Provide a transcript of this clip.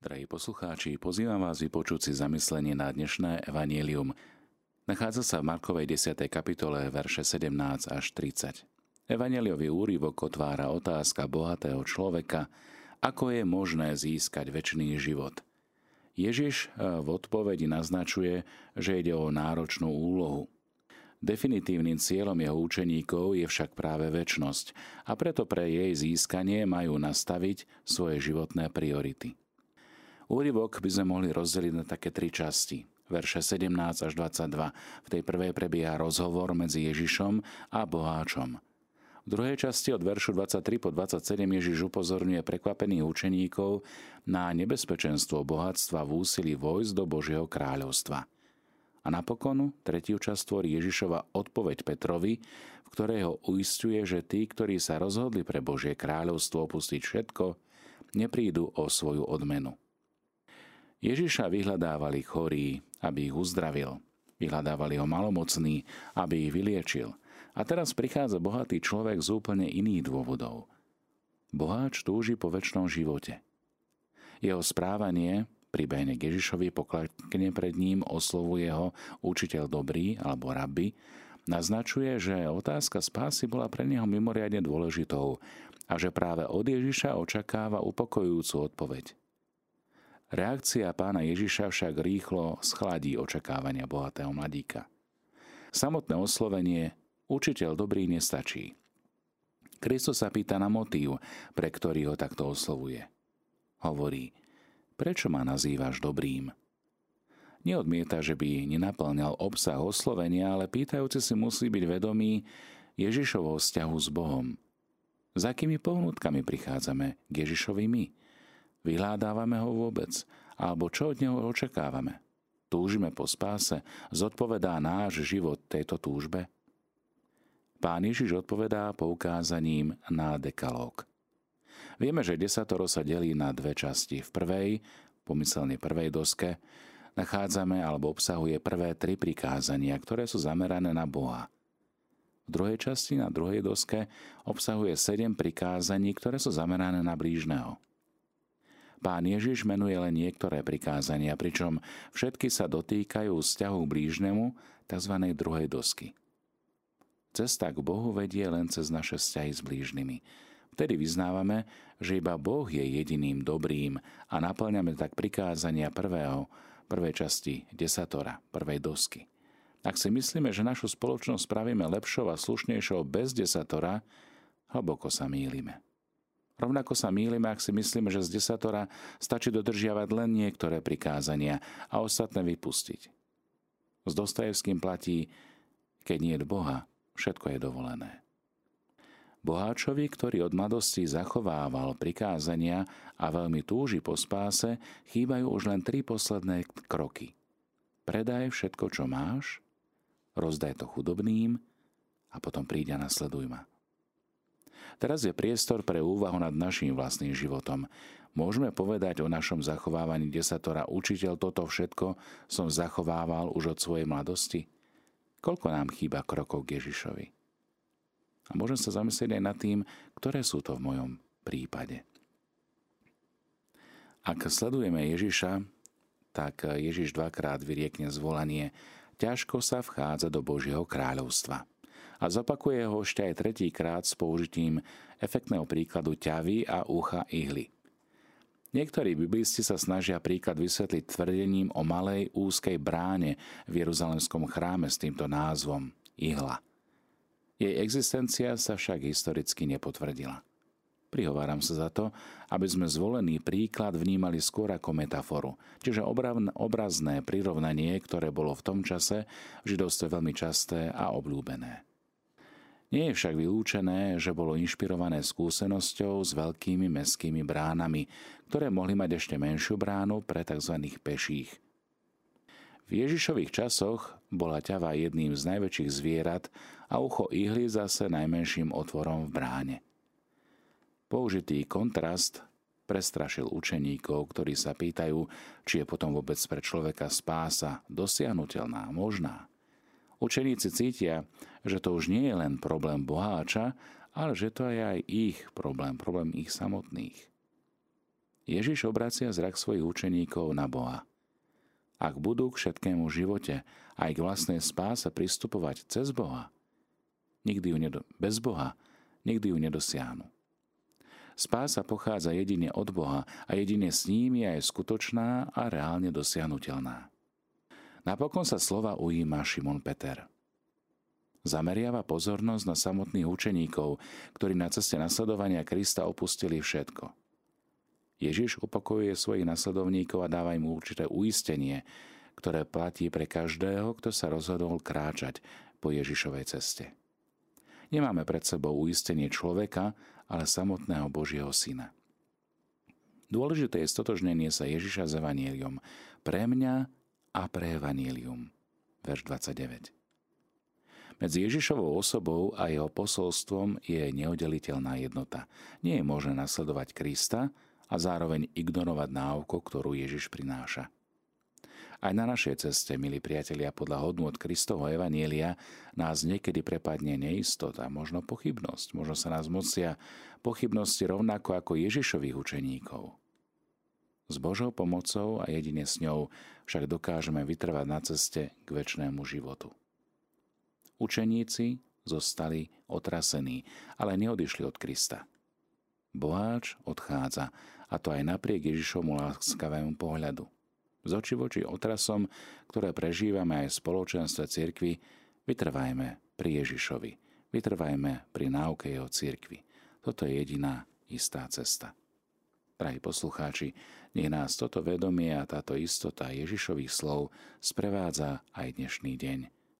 Drahí poslucháči, pozývam vás vypočuť si zamyslenie na dnešné evanielium. Nachádza sa v Markovej 10. kapitole, verše 17 až 30. Evangeliový úryvok otvára otázka bohatého človeka, ako je možné získať väčší život. Ježiš eh, v odpovedi naznačuje, že ide o náročnú úlohu. Definitívnym cieľom jeho učeníkov je však práve väčnosť a preto pre jej získanie majú nastaviť svoje životné priority. Úryvok by sme mohli rozdeliť na také tri časti. Verše 17 až 22. V tej prvej prebieha rozhovor medzi Ježišom a boháčom. V druhej časti od veršu 23 po 27 Ježiš upozorňuje prekvapených učeníkov na nebezpečenstvo bohatstva v úsilí vojsť do Božieho kráľovstva. A napokon tretiu časť tvorí Ježišova odpoveď Petrovi, v ktorej ho uistuje, že tí, ktorí sa rozhodli pre Božie kráľovstvo opustiť všetko, neprídu o svoju odmenu. Ježiša vyhľadávali chorí, aby ich uzdravil. Vyhľadávali ho malomocní, aby ich vyliečil. A teraz prichádza bohatý človek z úplne iných dôvodov. Boháč túži po väčšnom živote. Jeho správanie pribehne k Ježišovi, poklakne pred ním, oslovuje ho učiteľ dobrý alebo rabbi, naznačuje, že otázka spásy bola pre neho mimoriadne dôležitou a že práve od Ježiša očakáva upokojujúcu odpoveď. Reakcia pána Ježiša však rýchlo schladí očakávania bohatého mladíka. Samotné oslovenie učiteľ dobrý nestačí. Kristus sa pýta na motív, pre ktorý ho takto oslovuje. Hovorí, prečo ma nazývaš dobrým? Neodmieta, že by nenaplňal obsah oslovenia, ale pýtajúci si musí byť vedomý Ježišovho vzťahu s Bohom. Za akými pohnutkami prichádzame k Ježišovi my? Vyhľadávame ho vôbec? Alebo čo od neho očakávame? Túžime po spáse? Zodpovedá náš život tejto túžbe? Pán Ježiš odpovedá poukázaním na dekalóg. Vieme, že desatoro sa delí na dve časti. V prvej, pomyselne prvej doske, nachádzame alebo obsahuje prvé tri prikázania, ktoré sú zamerané na Boha. V druhej časti, na druhej doske, obsahuje sedem prikázaní, ktoré sú zamerané na blížneho. Pán Ježiš menuje len niektoré prikázania, pričom všetky sa dotýkajú vzťahu blížnemu, tzv. druhej dosky. Cesta k Bohu vedie len cez naše vzťahy s blížnymi. Vtedy vyznávame, že iba Boh je jediným dobrým a naplňame tak prikázania prvého, prvej časti desatora, prvej dosky. Ak si myslíme, že našu spoločnosť spravíme lepšou a slušnejšou bez desatora, hlboko sa mýlime. Rovnako sa mýlime, ak si myslíme, že z desatora stačí dodržiavať len niektoré prikázania a ostatné vypustiť. S Dostajevským platí, keď nie je Boha, všetko je dovolené. Boháčovi, ktorý od mladosti zachovával prikázania a veľmi túži po spáse, chýbajú už len tri posledné kroky. Predaj všetko, čo máš, rozdaj to chudobným a potom príď a nasleduj ma. Teraz je priestor pre úvahu nad našim vlastným životom. Môžeme povedať o našom zachovávaní desatora učiteľ toto všetko som zachovával už od svojej mladosti? Koľko nám chýba krokov k Ježišovi? A môžem sa zamyslieť aj nad tým, ktoré sú to v mojom prípade. Ak sledujeme Ježiša, tak Ježiš dvakrát vyriekne zvolanie ťažko sa vchádza do Božieho kráľovstva a zopakuje ho ešte aj tretíkrát s použitím efektného príkladu ťavy a ucha ihly. Niektorí biblisti sa snažia príklad vysvetliť tvrdením o malej úzkej bráne v Jeruzalemskom chráme s týmto názvom ihla. Jej existencia sa však historicky nepotvrdila. Prihováram sa za to, aby sme zvolený príklad vnímali skôr ako metaforu, čiže obrazné prirovnanie, ktoré bolo v tom čase v židovstve veľmi časté a obľúbené. Nie je však vylúčené, že bolo inšpirované skúsenosťou s veľkými mestskými bránami, ktoré mohli mať ešte menšiu bránu pre tzv. peších. V Ježišových časoch bola ťava jedným z najväčších zvierat a ucho ihly zase najmenším otvorom v bráne. Použitý kontrast prestrašil učeníkov, ktorí sa pýtajú, či je potom vôbec pre človeka spása dosiahnutelná, možná. Učeníci cítia, že to už nie je len problém boháča, ale že to je aj ich problém, problém ich samotných. Ježiš obracia zrak svojich učeníkov na Boha. Ak budú k všetkému živote aj k vlastnej spáse pristupovať cez Boha, nikdy ju nedo- bez Boha nikdy ju nedosiahnu. Spása pochádza jedine od Boha a jedine s ním je aj skutočná a reálne dosiahnutelná. Napokon sa slova ujíma Šimon Peter. Zameriava pozornosť na samotných učeníkov, ktorí na ceste nasledovania Krista opustili všetko – Ježiš upokojuje svojich nasledovníkov a dáva im určité uistenie, ktoré platí pre každého, kto sa rozhodol kráčať po Ježišovej ceste. Nemáme pred sebou uistenie človeka, ale samotného Božieho Syna. Dôležité je stotožnenie sa Ježiša s Evaníliom pre mňa a pre Evanílium. Verš 29. Medzi Ježišovou osobou a jeho posolstvom je neoddeliteľná jednota. Nie je možné nasledovať Krista, a zároveň ignorovať náuku, ktorú Ježiš prináša. Aj na našej ceste, milí priatelia, podľa hodnú od Kristovho Evanielia nás niekedy prepadne neistota, možno pochybnosť, možno sa nás mocia pochybnosti rovnako ako Ježišových učeníkov. S Božou pomocou a jedine s ňou však dokážeme vytrvať na ceste k väčšnému životu. Učeníci zostali otrasení, ale neodišli od Krista. Boháč odchádza a to aj napriek Ježišovmu láskavému pohľadu. Z oči voči otrasom, ktoré prežívame aj v spoločenstve cirkvi, vytrvajme pri Ježišovi, vytrvajme pri náuke jeho cirkvi. Toto je jediná istá cesta. Drahí poslucháči, nech nás toto vedomie a táto istota Ježišových slov sprevádza aj dnešný deň.